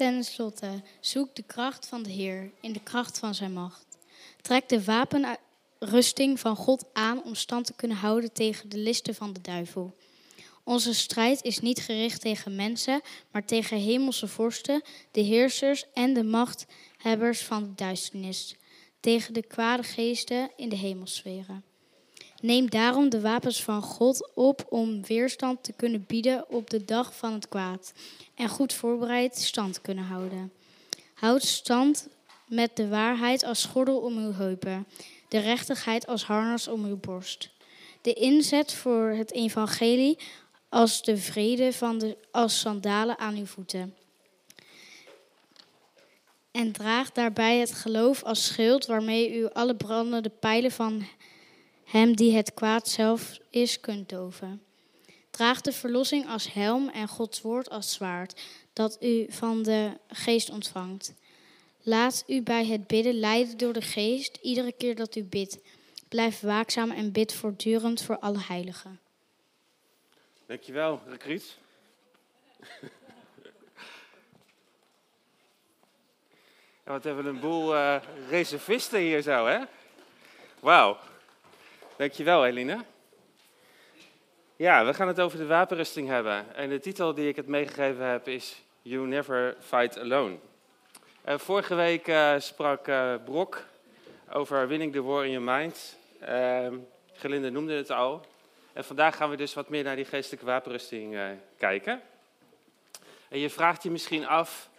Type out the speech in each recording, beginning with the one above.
Ten slotte, zoek de kracht van de Heer in de kracht van zijn macht. Trek de wapenrusting van God aan om stand te kunnen houden tegen de listen van de duivel. Onze strijd is niet gericht tegen mensen, maar tegen hemelse vorsten, de heersers en de machthebbers van de duisternis, tegen de kwade geesten in de hemelsferen. Neem daarom de wapens van God op om weerstand te kunnen bieden op de dag van het kwaad en goed voorbereid stand kunnen houden. Houd stand met de waarheid als gordel om uw heupen, de rechtigheid als harnas om uw borst. De inzet voor het evangelie als de vrede van de, als sandalen aan uw voeten. En draag daarbij het geloof als schild waarmee u alle brandende pijlen van hem die het kwaad zelf is kunt doven. Draag de verlossing als helm en Gods woord als zwaard, dat u van de geest ontvangt. Laat u bij het bidden leiden door de geest, iedere keer dat u bidt. Blijf waakzaam en bid voortdurend voor alle heiligen. Dankjewel, ja, wat hebben we een boel uh, reservisten hier zo, hè? Wauw. Dankjewel, Eline. Ja, we gaan het over de wapenrusting hebben. En de titel die ik het meegegeven heb is You Never Fight Alone. Uh, vorige week uh, sprak uh, Brok over Winning the War in Your Mind. Ehm, Gelinde noemde het al. En vandaag gaan we dus wat meer naar die geestelijke wapenrusting kijken. En je vraagt je misschien af,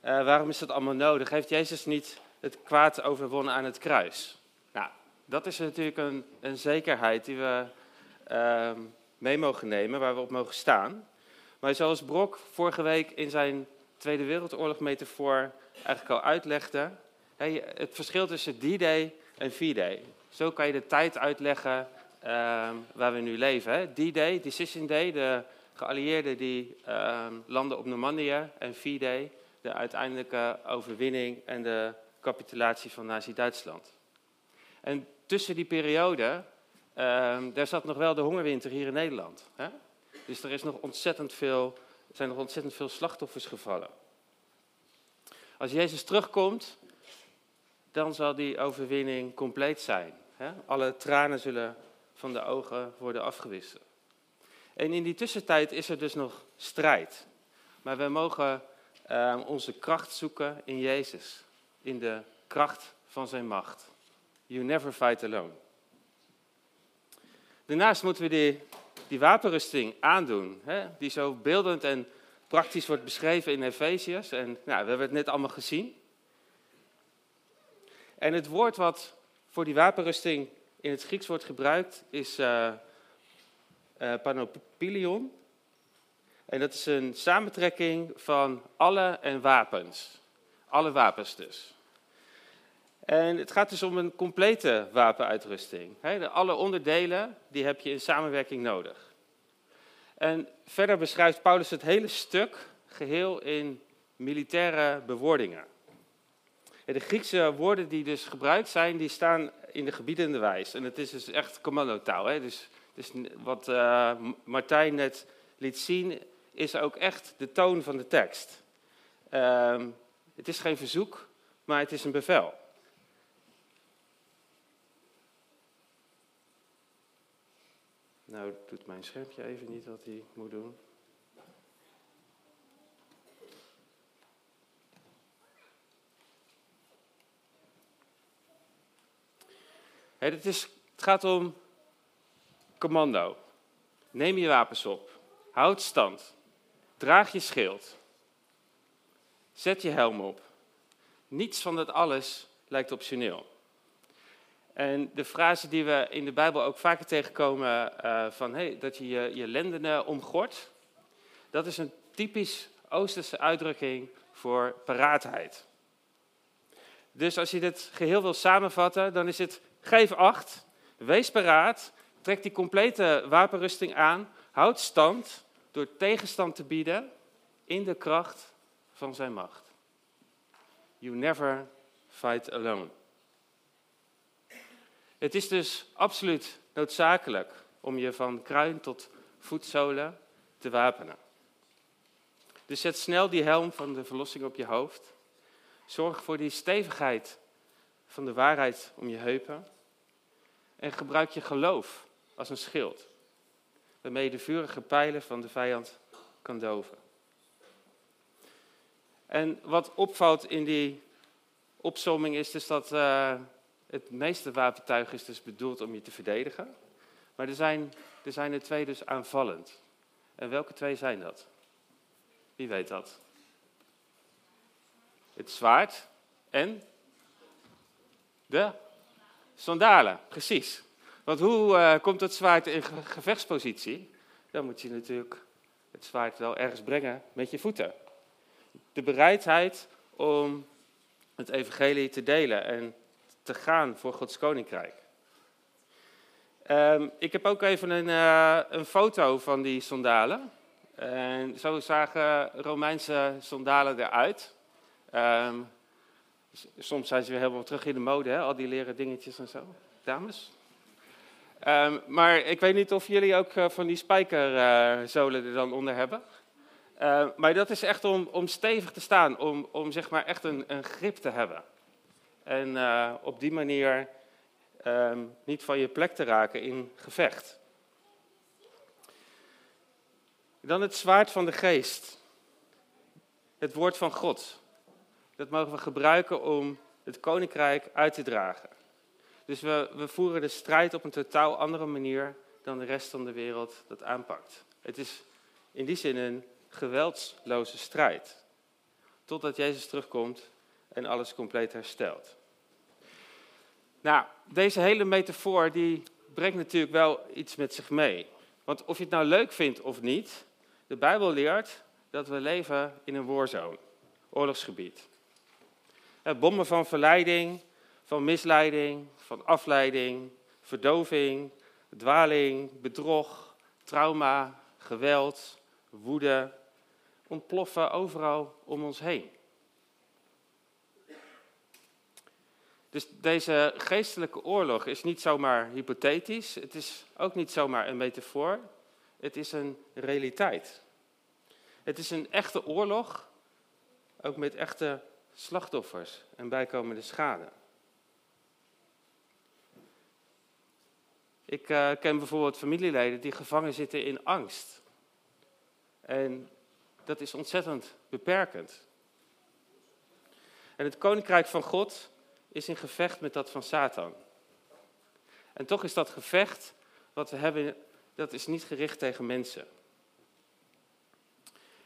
waarom is dat allemaal nodig? Heeft Jezus niet het kwaad overwonnen aan het kruis? Nou, dat is natuurlijk een, een zekerheid die we ehm, mee mogen nemen, waar we op mogen staan. Maar zoals Brok vorige week in zijn Tweede Wereldoorlog metafoor eigenlijk al uitlegde, het verschil tussen D-Day en V-Day. Zo kan je de tijd uitleggen ehm, waar we nu leven. D-Day, Decision Day, de geallieerden die ehm, landen op Normandië. En V-Day, de uiteindelijke overwinning en de capitulatie van Nazi-Duitsland. En tussen die periode, um, daar zat nog wel de hongerwinter hier in Nederland. Hè? Dus er is nog ontzettend veel, zijn nog ontzettend veel slachtoffers gevallen. Als Jezus terugkomt, dan zal die overwinning compleet zijn. Hè? Alle tranen zullen van de ogen worden afgewisseld. En in die tussentijd is er dus nog strijd. Maar we mogen uh, onze kracht zoeken in Jezus, in de kracht van zijn macht. You never fight alone. Daarnaast moeten we die, wapenrusting aandoen, hè, die zo beeldend en praktisch wordt beschreven in Efeziërs. En nou, we hebben het net allemaal gezien. En het woord wat voor die wapenrusting in het Grieks wordt gebruikt is uh, panopilion. En dat is een samentrekking van alle en wapens. Alle wapens dus. En het gaat dus om een complete wapenuitrusting. alle onderdelen die heb je in samenwerking nodig. En verder beschrijft Paulus het hele stuk geheel in militaire bewoordingen. De Griekse woorden die dus gebruikt zijn, die staan in de gebiedende wijs. En het is dus echt commandotaal. Hè? Dus, wat uh, Martijn net liet zien, is ook echt de toon van de tekst. Uh, het is geen verzoek, maar het is een bevel. Nou doet mijn schermpje even niet wat hij moet doen. het, is, het gaat om commando. Neem je wapens op. Houd stand. Draag je schild. Zet je helm op. Niets van dat alles lijkt optioneel. En de frase die we in de Bijbel ook vaker tegenkomen, uh, van hey, dat je je, je lendenen omgort, dat is een typisch Oosterse uitdrukking voor paraatheid. Dus als je dit geheel wil samenvatten, dan is het geef acht, wees paraat, trek die complete wapenrusting aan, houd stand door tegenstand te bieden in de kracht van zijn macht. You never fight alone. Het is dus absoluut noodzakelijk om je van kruin tot voetzolen te wapenen. Dus zet snel die helm van de verlossing op je hoofd. Zorg voor die stevigheid van de waarheid om je heupen. En gebruik je geloof als een schild, waarmee je de vurige pijlen van de vijand kan doven. En wat opvalt in die opsomming is dus dat uh, het meeste wapentuig is dus bedoeld om je te verdedigen. Maar er zijn, er zijn er twee dus aanvallend. En welke twee zijn dat? Wie weet dat? Het zwaard en de sandalen, precies. Want hoe uh, komt het zwaard in gevechtspositie? Dan moet je natuurlijk het zwaard wel ergens brengen met je voeten. De bereidheid om het evangelie te delen en te gaan voor Gods koninkrijk. Um, ik heb ook even een, uh, een foto van die sandalen. En zo zagen Romeinse sandalen eruit. Um, soms zijn ze weer helemaal terug in de mode, hè? al die leren dingetjes en zo. Dames? Um, maar ik weet niet of jullie ook uh, van die spijkerzolen uh, er dan onder hebben. Maar dat is echt om, om stevig te staan, om, om zeg maar echt een, een grip te hebben. En uh, op die manier um, niet van je plek te raken in gevecht. Dan het zwaard van de geest. Het woord van God. Dat mogen we gebruiken om het koninkrijk uit te dragen. Dus we, we voeren de strijd op een totaal andere manier dan de rest van de wereld dat aanpakt. Het is in die zin een geweldsloze strijd. Totdat Jezus terugkomt en alles compleet herstelt. Nou, deze hele metafoor die brengt natuurlijk wel iets met zich mee. Want of je het nou leuk vindt of niet, de Bijbel leert dat we leven in een warzone, oorlogsgebied. Bommen van verleiding, van misleiding, van afleiding, verdoving, dwaling, bedrog, trauma, geweld, woede, ontploffen overal om ons heen. Dus deze geestelijke oorlog is niet zomaar hypothetisch, het is ook niet zomaar een metafoor, het is een realiteit. Het is een echte oorlog, ook met echte slachtoffers en bijkomende schade. Ik uh, ken bijvoorbeeld familieleden die gevangen zitten in angst. En dat is ontzettend beperkend. En het koninkrijk van God is in gevecht met dat van Satan. En toch is dat gevecht wat we hebben, dat is niet gericht tegen mensen.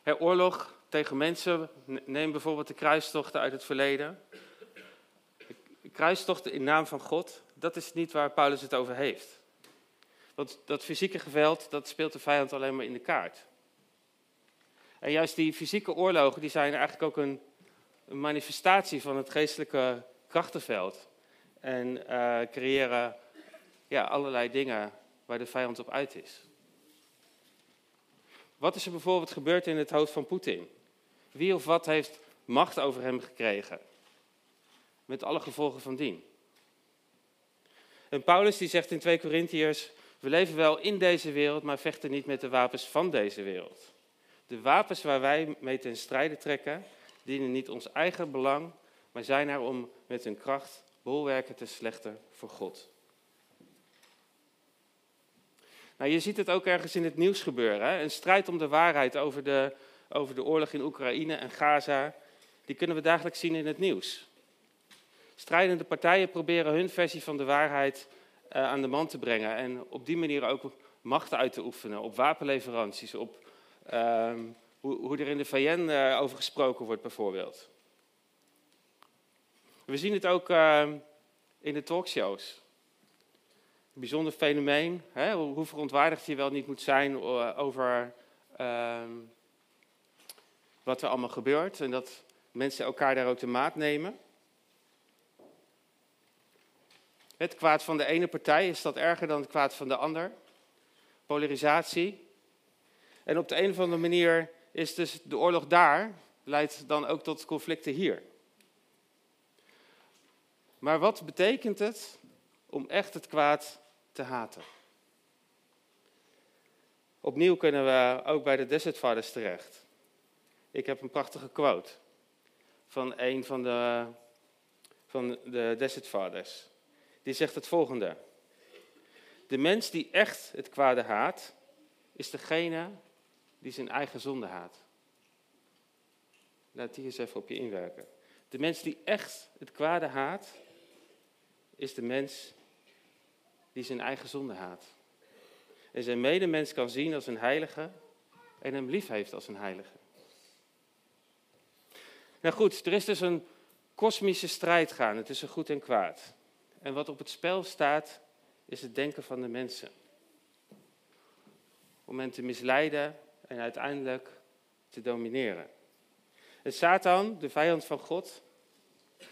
Her oorlog tegen mensen, neem bijvoorbeeld de kruistochten uit het verleden. De kruistochten in naam van God, dat is niet waar Paulus het over heeft. Want dat fysieke geweld, dat speelt de vijand alleen maar in de kaart. En juist die fysieke oorlogen, die zijn eigenlijk ook een, een manifestatie van het geestelijke krachtenveld. En uh, creëren ja, allerlei dingen waar de vijand op uit is. Wat is er bijvoorbeeld gebeurd in het hoofd van Poetin? Wie of wat heeft macht over hem gekregen? Met alle gevolgen van dien. En Paulus die zegt in 2 Korintiërs, we leven wel in deze wereld, maar vechten niet met de wapens van deze wereld. De wapens waar wij mee ten strijde trekken, dienen niet ons eigen belang, maar zijn er om met hun kracht bolwerken te slechten voor God. Nou, je ziet het ook ergens in het nieuws gebeuren. Hè? Een strijd om de waarheid over de, over de oorlog in Oekraïne en Gaza, die kunnen we dagelijks zien in het nieuws. Strijdende partijen proberen hun versie van de waarheid uh, aan de man te brengen en op die manier ook macht uit te oefenen op wapenleveranties, op uh, hoe, hoe, er in de VN eh, over gesproken wordt bijvoorbeeld. We zien het ook uh, in de talkshows. Een bijzonder fenomeen, hè, hoe verontwaardigd je wel niet moet zijn uh, over uh, wat er allemaal gebeurt. En dat mensen elkaar daar ook de maat nemen. Het kwaad van de ene partij is dat erger dan het kwaad van de ander. Polarisatie. En op de een of andere manier is dus de oorlog daar, leidt dan ook tot conflicten hier. Maar wat betekent het om echt het kwaad te haten? Opnieuw kunnen we ook bij de Desert Fathers terecht. ik heb een prachtige quote van een van de, van de Desert Fathers. Die zegt het volgende. De mens die echt het kwade haat, is degene die zijn eigen zonde haat. Laat die eens even op je inwerken. De mens die echt het kwade haat, is de mens die zijn eigen zonde haat. En zijn medemens kan zien als een heilige en hem lief heeft als een heilige. Nou goed, er is dus een kosmische strijd gaande tussen goed en kwaad. En wat op het spel staat, is het denken van de mensen. Om hen te misleiden en uiteindelijk te domineren. En Satan, de vijand van God,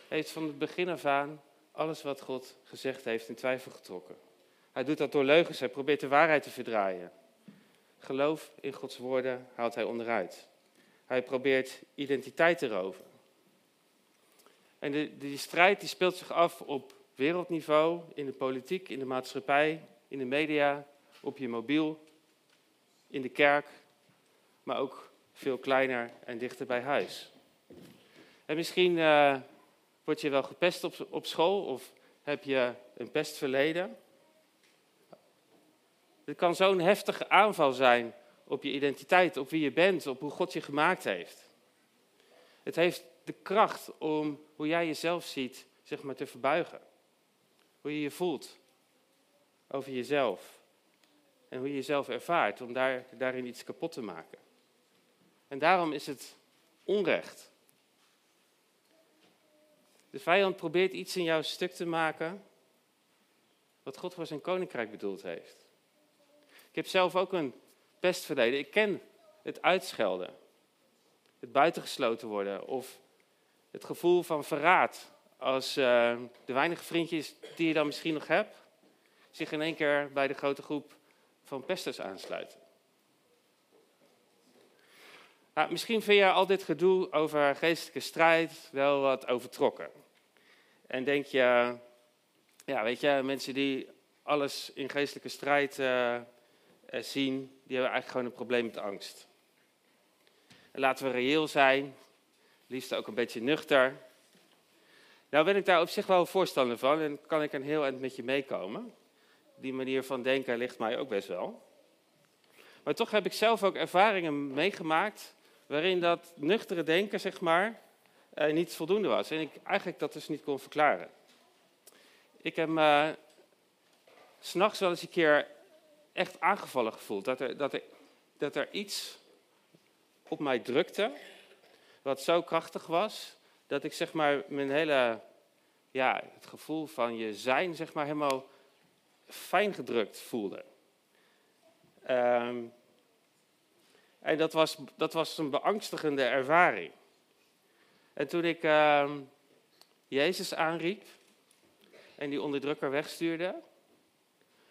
heeft van het begin af aan alles wat God gezegd heeft in twijfel getrokken. Hij doet dat door leugens, hij probeert de waarheid te verdraaien. Geloof in Gods woorden haalt hij onderuit. Hij probeert identiteit te roven. En de, die strijd die speelt zich af op wereldniveau, in de politiek, in de maatschappij, in de media, op je mobiel, in de kerk, maar ook veel kleiner en dichter bij huis. En misschien uh, word je wel gepest op, op school of heb je een pestverleden. Het kan zo'n heftige aanval zijn op je identiteit, op wie je bent, op hoe God je gemaakt heeft. Het heeft de kracht om hoe jij jezelf ziet, zeg maar, te verbuigen. Hoe je je voelt over jezelf. En hoe je jezelf ervaart, om daar, daarin iets kapot te maken. En daarom is het onrecht. De vijand probeert iets in jou stuk te maken wat God voor zijn koninkrijk bedoeld heeft. Ik heb zelf ook een pestverleden. Ik ken het uitschelden, het buitengesloten worden of het gevoel van verraad. Als uh, de weinige vriendjes die je dan misschien nog hebt, zich in één keer bij de grote groep van pesters aansluiten. Nou, misschien vind je al dit gedoe over geestelijke strijd wel wat overtrokken. En denk je, ja, weet je, mensen die alles in geestelijke strijd uh, zien, die hebben eigenlijk gewoon een probleem met angst. En laten we reëel zijn, liefst ook een beetje nuchter. Nou ben ik daar op zich wel voorstander van en kan ik een heel eind met je meekomen. Die manier van denken ligt mij ook best wel. Maar toch heb ik zelf ook ervaringen meegemaakt waarin dat nuchtere denken, zeg maar, eh, niet voldoende was. En ik eigenlijk dat dus niet kon verklaren. Ik heb me s'nachts wel eens een keer echt aangevallen gevoeld. Dat er, dat, er, dat er iets op mij drukte, wat zo krachtig was, dat ik zeg maar mijn hele, ja, het gevoel van je zijn, zeg maar, helemaal fijn gedrukt voelde. Um, en dat was, dat was een beangstigende ervaring. En toen ik uh, Jezus aanriep en die onderdrukker wegstuurde,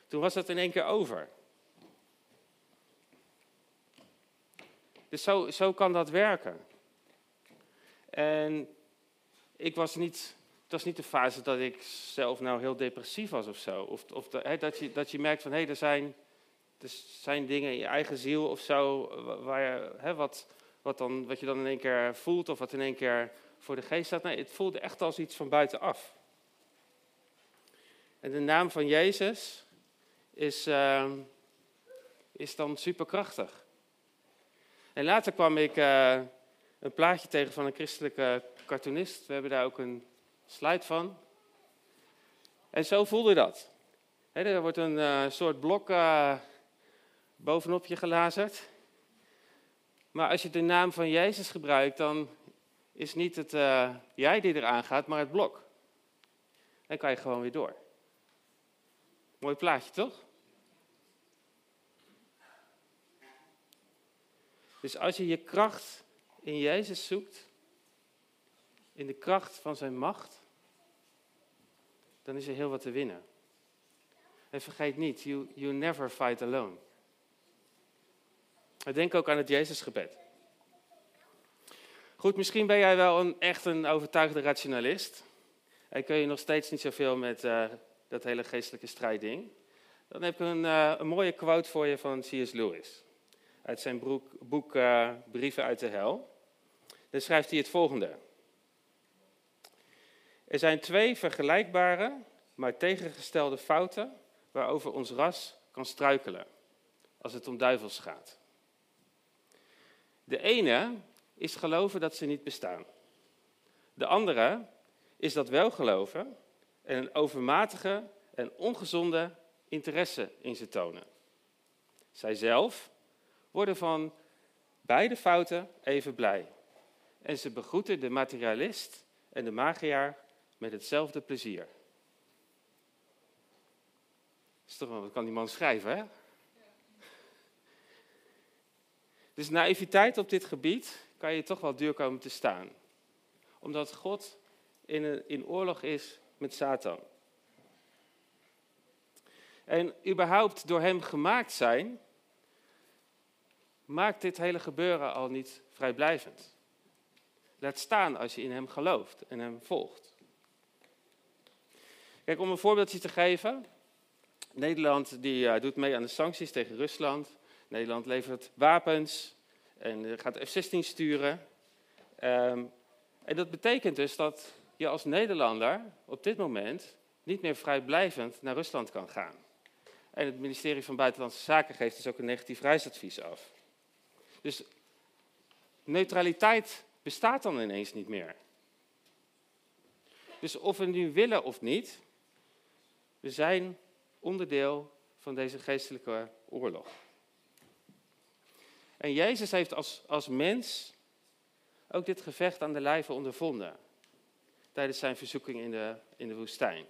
toen was het in één keer over. Dus zo, zo kan dat werken. En ik was niet, het was niet de fase dat ik zelf nou heel depressief was of zo. Of, of dat, je, dat je merkt van hé, hey, er zijn er zijn dingen in je eigen ziel of zo, waar je, wat, wat, dan, wat je dan in één keer voelt of wat in één keer voor de geest staat. Nee, het voelde echt als iets van buitenaf. En de naam van Jezus is, uh, is dan superkrachtig. En later kwam ik uh, een plaatje tegen van een christelijke cartoonist. We hebben daar ook een slide van. En zo voelde dat. er wordt een uh, soort blok bovenop je gelazerd. Maar als je de naam van Jezus gebruikt, dan is niet het uh, jij die eraan gaat, maar het blok. Dan kan je gewoon weer door. Mooi plaatje, toch? Dus als je je kracht in Jezus zoekt, in de kracht van zijn macht, dan is er heel wat te winnen. En vergeet niet, you, you never fight alone. Denk ook aan het Jezusgebed. Goed, misschien ben jij wel een, echt een overtuigde rationalist. En kun je nog steeds niet zoveel met uh, dat hele geestelijke strijding. Dan heb ik een, een, mooie quote voor je van C.S. Lewis. Uit zijn boek, uh, Brieven uit de Hel. Dan schrijft hij het volgende. Er zijn twee vergelijkbare, maar tegengestelde fouten waarover ons ras kan struikelen als het om duivels gaat. De ene is geloven dat ze niet bestaan. De andere is dat wel geloven en een overmatige en ongezonde interesse in ze tonen. Zijzelf worden van beide fouten even blij. En ze begroeten de materialist en de magiaar met hetzelfde plezier. is toch wel, wat kan die man schrijven, hè? Dus naïviteit op dit gebied kan je toch wel duur komen te staan. Omdat God in, een, in oorlog is met Satan. En überhaupt door hem gemaakt zijn, maakt dit hele gebeuren al niet vrijblijvend. Laat staan als je in hem gelooft en hem volgt. Kijk, om een voorbeeldje te geven. Nederland die, uh, doet mee aan de sancties tegen Rusland. Nederland levert wapens en gaat F-16 sturen. Um, en dat betekent dus dat je als Nederlander op dit moment niet meer vrijblijvend naar Rusland kan gaan. En het ministerie van Buitenlandse Zaken geeft dus ook een negatief reisadvies af. Dus neutraliteit bestaat dan ineens niet meer. Dus of we nu willen of niet, we zijn onderdeel van deze geestelijke oorlog. En Jezus heeft als, als mens ook dit gevecht aan de lijve ondervonden. Tijdens zijn verzoeking in de, in de woestijn.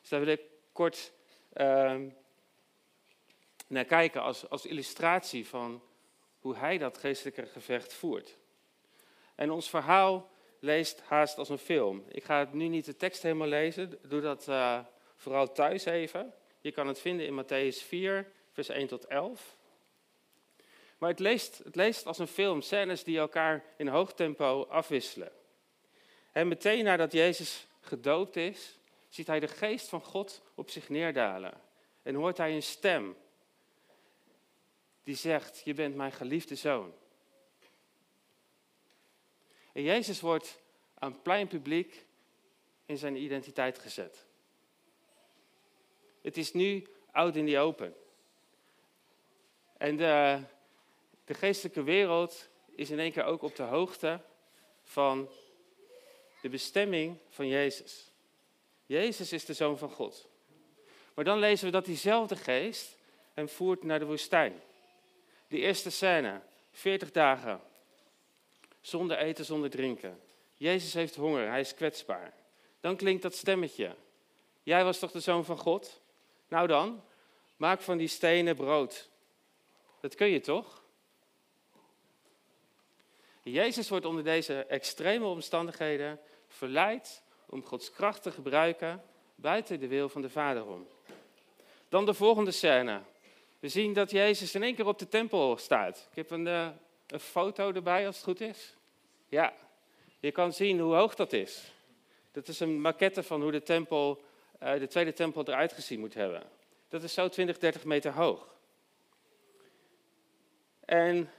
Dus daar wil ik kort uh, naar kijken als, als illustratie van hoe hij dat geestelijke gevecht voert. En ons verhaal leest haast als een film. Ik ga nu niet de tekst helemaal lezen, doe dat uh, vooral thuis even. Je kan het vinden in Matthäus 4, vers 1 tot 11. Maar het leest, het leest als een film, scènes die elkaar in hoog tempo afwisselen. En meteen nadat Jezus gedoopt is, ziet hij de geest van God op zich neerdalen. En hoort hij een stem die zegt, je bent mijn geliefde zoon. En Jezus wordt aan plein publiek in zijn identiteit gezet. Het is nu oud in die open. En de, de geestelijke wereld is in één keer ook op de hoogte van de bestemming van Jezus. Jezus is de zoon van God. Maar dan lezen we dat diezelfde geest hem voert naar de woestijn. Die eerste scène, 40 dagen, zonder eten, zonder drinken. Jezus heeft honger, hij is kwetsbaar. Dan klinkt dat stemmetje. Jij was toch de zoon van God? Nou dan, maak van die stenen brood. Dat kun je toch? Jezus wordt onder deze extreme omstandigheden verleid om Gods kracht te gebruiken buiten de wil van de Vader om. Dan de volgende scène. We zien dat Jezus in één keer op de tempel staat. Ik heb een, uh, een foto erbij als het goed is. Ja, je kan zien hoe hoog dat is. Dat is een maquette van hoe de, tempel, uh, de tweede tempel eruit gezien moet hebben. Dat is zo 20, 30 meter hoog. En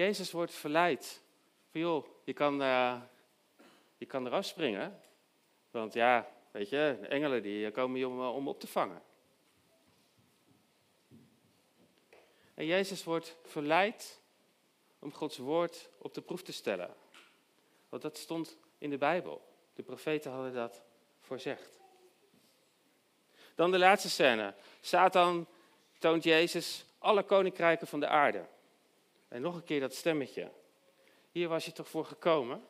Jezus wordt verleid. Van joh, je kan, uh, je kan eraf springen. Want ja, weet je, de engelen die komen je om, om op te vangen. En Jezus wordt verleid om Gods woord op de proef te stellen. Want dat stond in de Bijbel. De profeten hadden dat voorzegd. Dan de laatste scène. Satan toont Jezus alle koninkrijken van de aarde. En nog een keer dat stemmetje. Hier was je toch voor gekomen?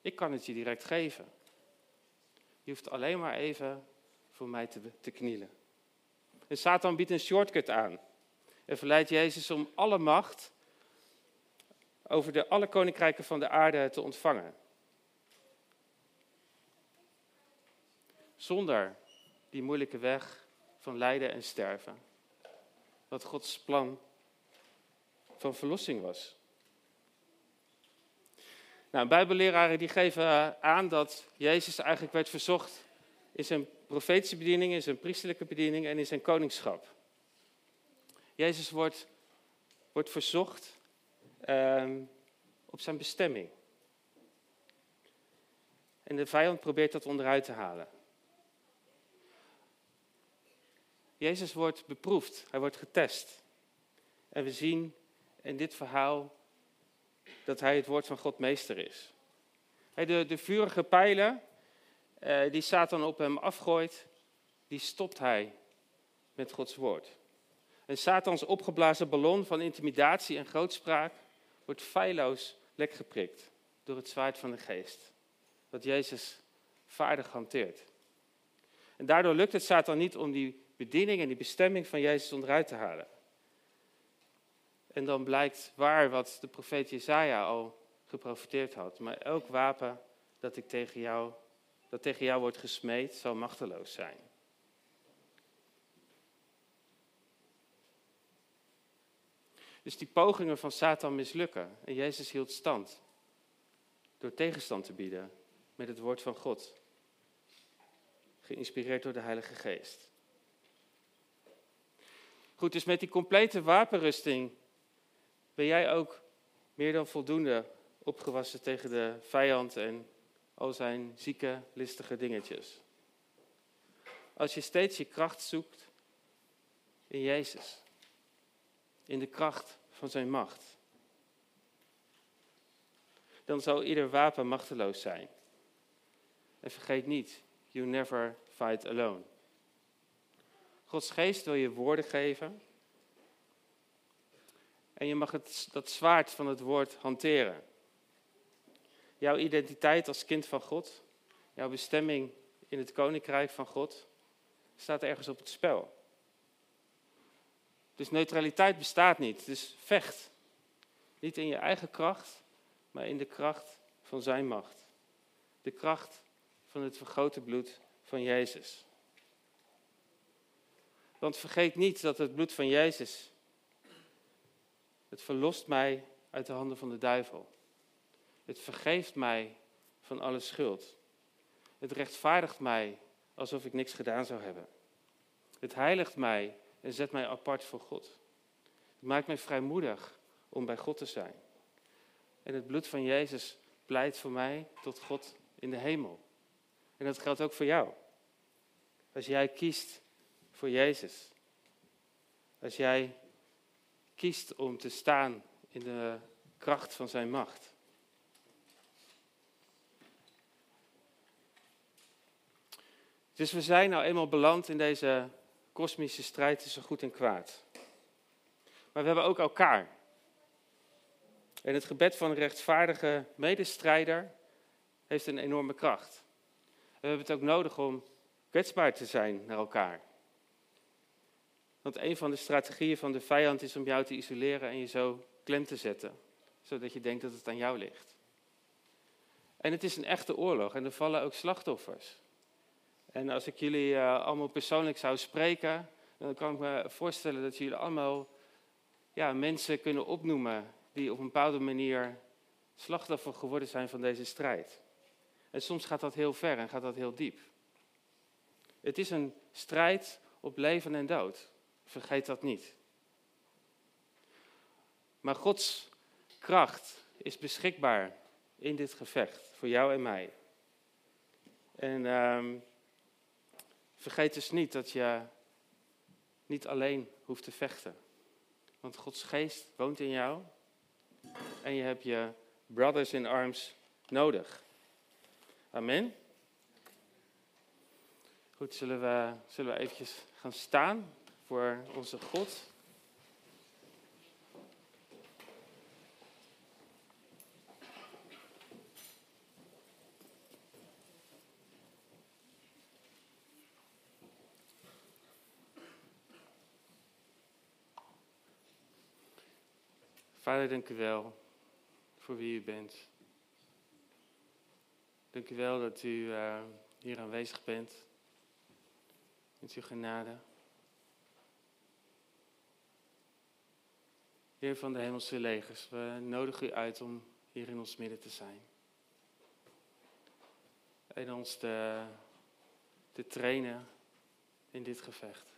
Ik kan het je direct geven. Je hoeft alleen maar even voor mij te, te knielen. En Satan biedt een shortcut aan. En verleidt Jezus om alle macht over de alle koninkrijken van de aarde te ontvangen. Zonder die moeilijke weg van lijden en sterven. Wat Gods plan van verlossing was. Nou, Bijbelleraren die geven aan dat Jezus eigenlijk werd verzocht in zijn profetische bediening, in zijn priesterlijke bediening en in zijn koningschap. Jezus wordt, wordt verzocht ehm, op zijn bestemming. En de vijand probeert dat onderuit te halen. Jezus wordt beproefd, hij wordt getest. En we zien in dit verhaal dat hij het woord van God meester is. De, de vurige pijlen uh, die Satan op hem afgooit, die stopt hij met Gods woord. Een Satans opgeblazen ballon van intimidatie en grootspraak wordt feilloos lek geprikt door het zwaard van de geest. Dat Jezus vaardig hanteert. En daardoor lukt het Satan niet om die bediening en die bestemming van Jezus onderuit te halen. En dan blijkt waar wat de profeet Jezaja al geprofiteerd had. Maar elk wapen dat, ik tegen jou, dat tegen jou wordt gesmeed, zal machteloos zijn. Dus die pogingen van Satan mislukken. En Jezus hield stand. Door tegenstand te bieden met het woord van God. Geïnspireerd door de Heilige Geest. Goed, dus met die complete wapenrusting ben jij ook meer dan voldoende opgewassen tegen de vijand en al zijn zieke, listige dingetjes. Als je steeds je kracht zoekt in Jezus, in de kracht van zijn macht, dan zal ieder wapen machteloos zijn. En vergeet niet, you never fight alone. Gods geest wil je woorden geven. En je mag het, dat zwaard van het woord hanteren. Jouw identiteit als kind van God, jouw bestemming in het koninkrijk van God, staat ergens op het spel. Dus neutraliteit bestaat niet. Dus vecht. Niet in je eigen kracht, maar in de kracht van zijn macht. De kracht van het vergrote bloed van Jezus. Want vergeet niet dat het bloed van Jezus, het verlost mij uit de handen van de duivel. Het vergeeft mij van alle schuld. Het rechtvaardigt mij alsof ik niks gedaan zou hebben. Het heiligt mij en zet mij apart voor God. Het maakt mij vrijmoedig om bij God te zijn. En het bloed van Jezus pleit voor mij tot God in de hemel. En dat geldt ook voor jou. Als jij kiest voor Jezus. Als jij kiest om te staan in de kracht van zijn macht. Dus we zijn nou eenmaal beland in deze kosmische strijd tussen goed en kwaad. Maar we hebben ook elkaar. En het gebed van een rechtvaardige medestrijder heeft een enorme kracht. we hebben het ook nodig om kwetsbaar te zijn naar elkaar. Want een van de strategieën van de vijand is om jou te isoleren en je zo klem te zetten, zodat je denkt dat het aan jou ligt. En het is een echte oorlog en er vallen ook slachtoffers. En als ik jullie uh, allemaal persoonlijk zou spreken, dan kan ik me voorstellen dat jullie allemaal ja, mensen kunnen opnoemen die op een bepaalde manier slachtoffer geworden zijn van deze strijd. En soms gaat dat heel ver en gaat dat heel diep. Het is een strijd op leven en dood. Vergeet dat niet. Maar Gods kracht is beschikbaar in dit gevecht voor jou en mij. En uh, vergeet dus niet dat je niet alleen hoeft te vechten. Want Gods geest woont in jou en je hebt je brothers in arms nodig. Amen. Goed, zullen we, zullen we eventjes gaan staan voor onze God? Vader, dank u wel voor wie u bent. Dank u wel dat u uh, hier aanwezig bent. Met uw genade. Heer van de hemelse legers, we nodigen u uit om hier in ons midden te zijn. En ons te, te trainen in dit gevecht.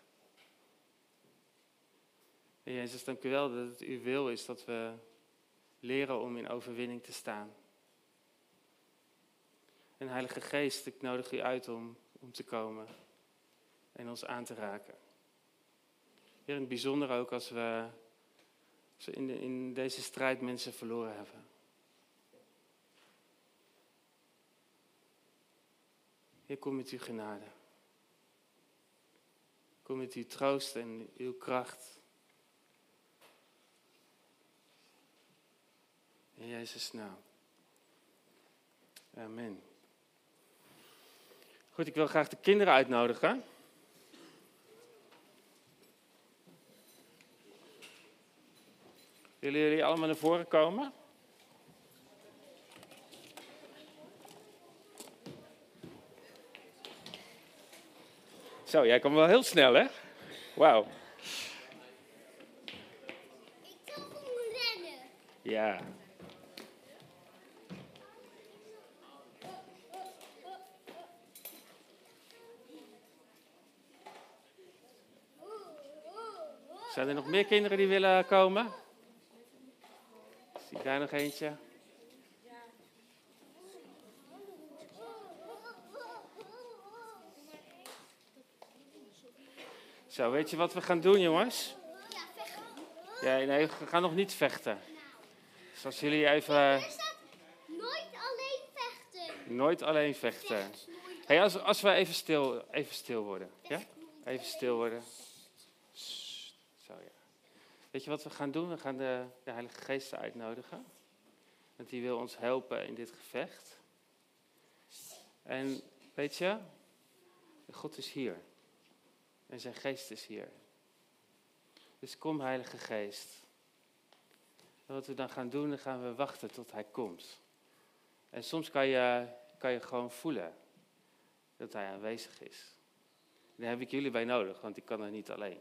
En Jezus, dank u wel dat het uw wil is dat we leren om in overwinning te staan. En Heilige Geest, ik nodig u uit om, om te komen en ons aan te raken. Heer, in het bijzonder ook als we, we in, in deze strijd mensen verloren hebben. Heer, kom met uw genade. Kom met uw troost en uw kracht. In Jezus' naam. Amen. Goed, ik wil graag de kinderen uitnodigen. Willen jullie allemaal naar voren komen? Zo, jij komt wel heel snel, hè? Wauw. Ik kan gewoon rennen. Ja. Zijn er nog meer kinderen die willen komen? Daar nog eentje? Zo, weet je wat we gaan doen, jongens? Ja, vechten. Ja, nee, we gaan nog niet vechten. Dus als jullie even nooit alleen vechten. nooit alleen vechten. Hey, als, als we even stil, even stil worden. Ja? Even stil worden. Weet je wat we gaan doen? We gaan de, de Heilige Geest uitnodigen. Want die wil ons helpen in dit gevecht. En weet je, God is hier. En zijn geest is hier. Dus kom, Heilige Geest. En wat we dan gaan doen, dan gaan we wachten tot hij komt. En soms kan je, kan je gewoon voelen dat hij aanwezig is. Daar heb ik jullie bij nodig, want ik kan er niet alleen.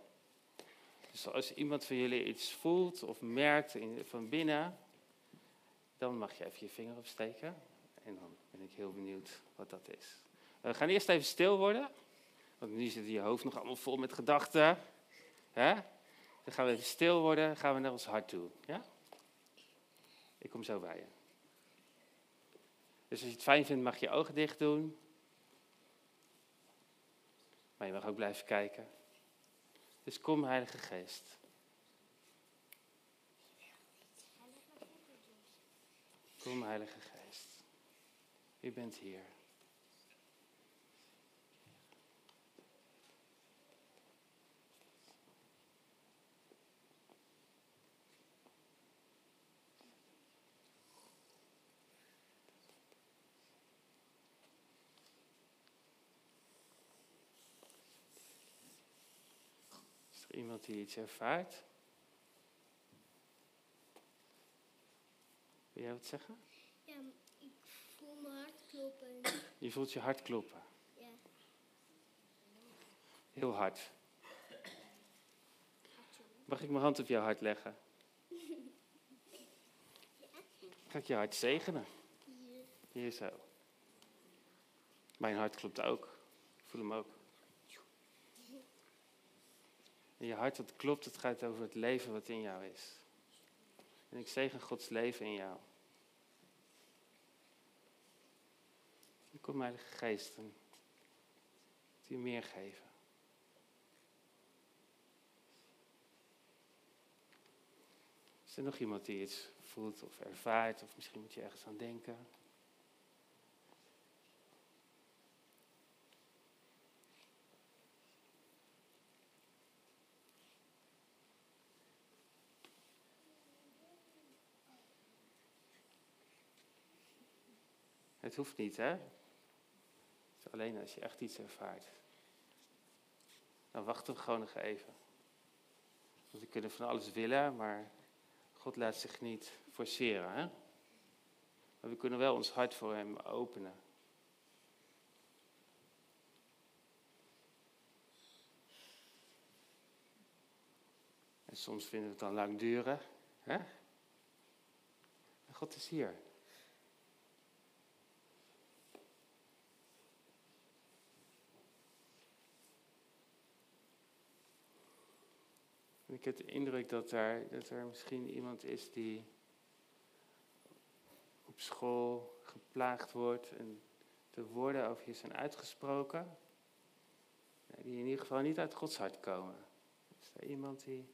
Dus als iemand van jullie iets voelt of merkt van binnen, dan mag je even je vinger opsteken. En dan ben ik heel benieuwd wat dat is. We gaan eerst even stil worden, want nu zit je hoofd nog allemaal vol met gedachten. Hè? Dan gaan we even stil worden, gaan we naar ons hart toe. Ja? Ik kom zo bij je. Dus als je het fijn vindt, mag je ogen dicht doen. Maar je mag ook blijven kijken. Dus kom, Heilige Geest. Kom, Heilige Geest. U bent hier. Is er iemand die iets ervaart? Wil jij wat zeggen? Ja, ik voel mijn hart kloppen. Je voelt je hart kloppen. Ja. Heel hard. Mag ik mijn hand op jouw hart leggen? Ga ik je hart zegenen? Hier. Hier zo. Mijn hart klopt ook. Ik voel hem ook. En je hart wat klopt, het gaat over het leven wat in jou is. En ik zegen Gods leven in jou. En kom Heilige Geest en die meer geven. Is er nog iemand die iets voelt of ervaart, of misschien moet je ergens aan denken? Het hoeft niet, hè? Alleen als je echt iets ervaart. Dan wachten we gewoon nog even. Want we kunnen van alles willen, maar God laat zich niet forceren. Hè? Maar we kunnen wel ons hart voor Hem openen. En soms vinden we het dan lang duren. Hè? God is hier. Ik heb de indruk dat er, dat er misschien iemand is die, op school geplaagd wordt en de woorden over je zijn uitgesproken, die in ieder geval niet uit Gods hart komen. Is er iemand die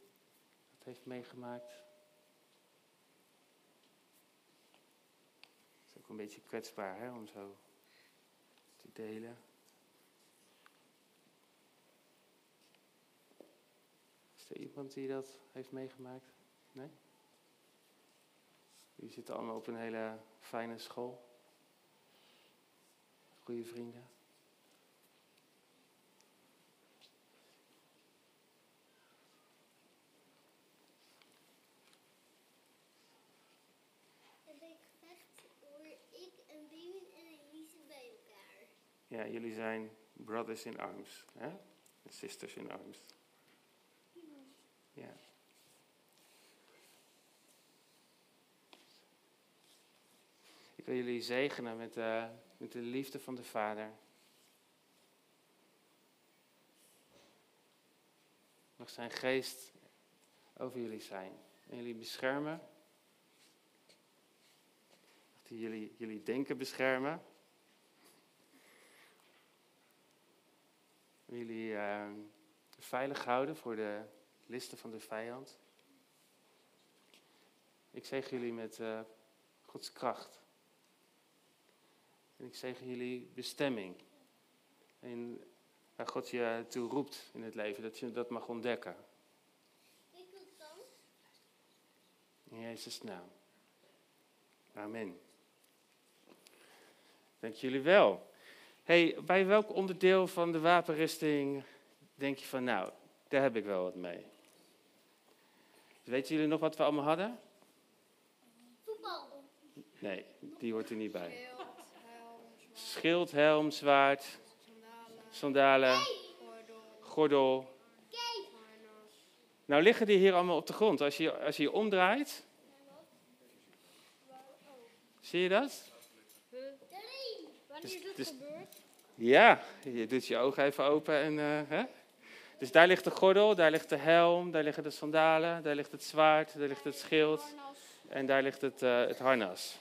dat heeft meegemaakt? Het is ook een beetje kwetsbaar hè, om zo te delen. Er iemand die dat heeft meegemaakt? Nee? Die zitten allemaal op een hele fijne school. Goede vrienden. En bij het gevecht hoor ik en Damien en Elise bij elkaar. Ja, jullie zijn brothers in arms. Hè? Sisters in arms. Ja. Ik wil jullie zegenen met de, met de liefde van de Vader. Mag zijn geest over jullie zijn. En jullie beschermen. Mag hij jullie, jullie denken beschermen. Jullie eh, veilig houden voor de listen van de vijand. Ik zeg jullie met eh, Gods kracht. En ik zeg jullie bestemming. En waar God je toe roept in het leven, dat je dat mag ontdekken. In Jezus' naam. Amen. Dank jullie wel. Hey, bij welk onderdeel van de wapenrusting denk je van, nou, daar heb ik wel wat mee? Weten jullie nog wat we allemaal hadden? Voetbal. Nee, die hoort er niet bij. Schild, helm, zwaard, sandalen, gordel. Nou liggen die hier allemaal op de grond. Als je als je, je omdraait. Zie je dat? Wanneer is dit gebeurd? Ja, je doet je ogen even open en... eh, hè? Dus daar ligt de gordel, daar ligt de helm, daar liggen de sandalen, daar ligt het zwaard, daar ligt het schild en daar ligt het, eh, het harnas.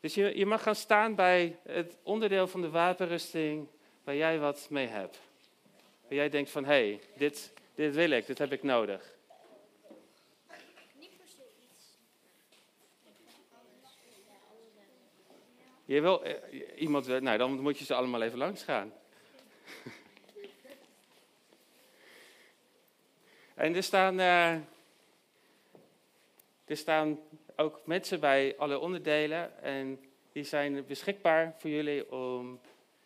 Dus je, je mag gaan staan bij het onderdeel van de wapenrusting waar jij wat mee hebt. Waar jij denkt van, hé, hey, dit, dit wil ik, dit heb ik nodig. Je wil, eh, iemand, nou dan moet je ze allemaal even langs gaan. en er staan, eh, er staan ook mensen bij alle onderdelen en die zijn beschikbaar voor jullie om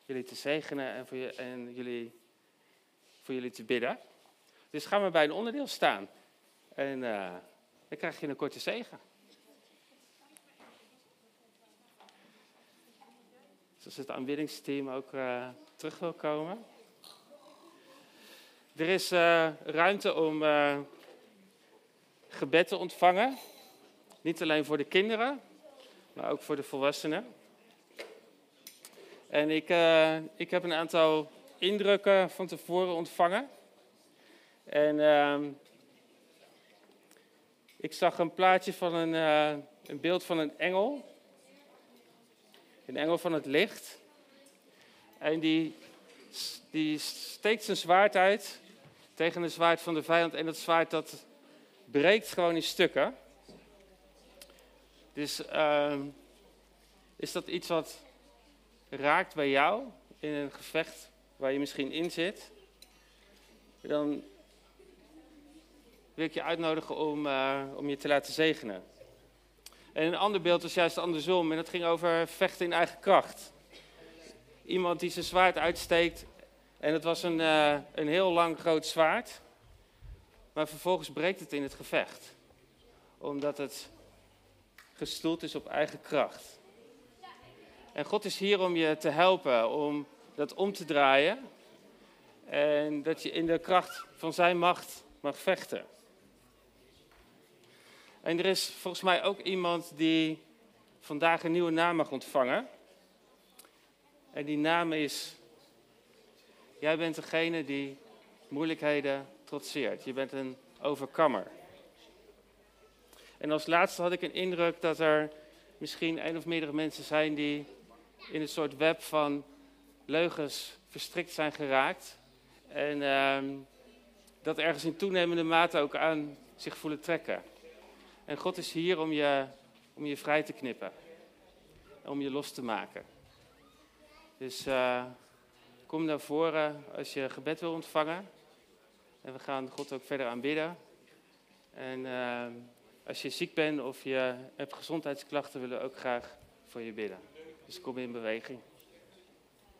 jullie te zegenen en voor, en jullie, voor jullie te bidden. Dus ga maar bij een onderdeel staan en eh, dan krijg je een korte zegen. Dus als het aanbiddingsteam ook eh, terug wil komen. Er is eh, ruimte om eh, gebed te ontvangen. Niet alleen voor de kinderen, maar ook voor de volwassenen. En ik, eh, ik heb een aantal indrukken van tevoren ontvangen. En ehm, ik zag een plaatje van een, een beeld van een engel. Een engel van het licht. En die, die steekt zijn zwaard uit tegen het zwaard van de vijand. En dat zwaard dat breekt gewoon in stukken. Dus ehm, is dat iets wat raakt bij jou in een gevecht waar je misschien in zit? Dan wil ik je uitnodigen om, eh, om je te laten zegenen. En een ander beeld was juist andersom. En dat ging over vechten in eigen kracht. Iemand die zijn zwaard uitsteekt. En het was een, eh, een heel lang groot zwaard. Maar vervolgens breekt het in het gevecht. Omdat het gestoeld is op eigen kracht. En God is hier om je te helpen om dat om te draaien. En dat je in de kracht van zijn macht mag vechten. En er is volgens mij ook iemand die vandaag een nieuwe naam mag ontvangen. En die naam is. Jij bent degene die moeilijkheden trotseert. Je bent een overkammer. En als laatste had ik een indruk dat er misschien één of meerdere mensen zijn die in een soort web van leugens verstrikt zijn geraakt. En ehm, dat ergens in toenemende mate ook aan zich voelen trekken. En God is hier om je, om je vrij te knippen. Om je los te maken. Dus eh, kom naar voren als je gebed wil ontvangen. En we gaan God ook verder aanbidden. En ehm, als je ziek bent of je hebt gezondheidsklachten, willen we ook graag voor je bidden. Dus kom in beweging.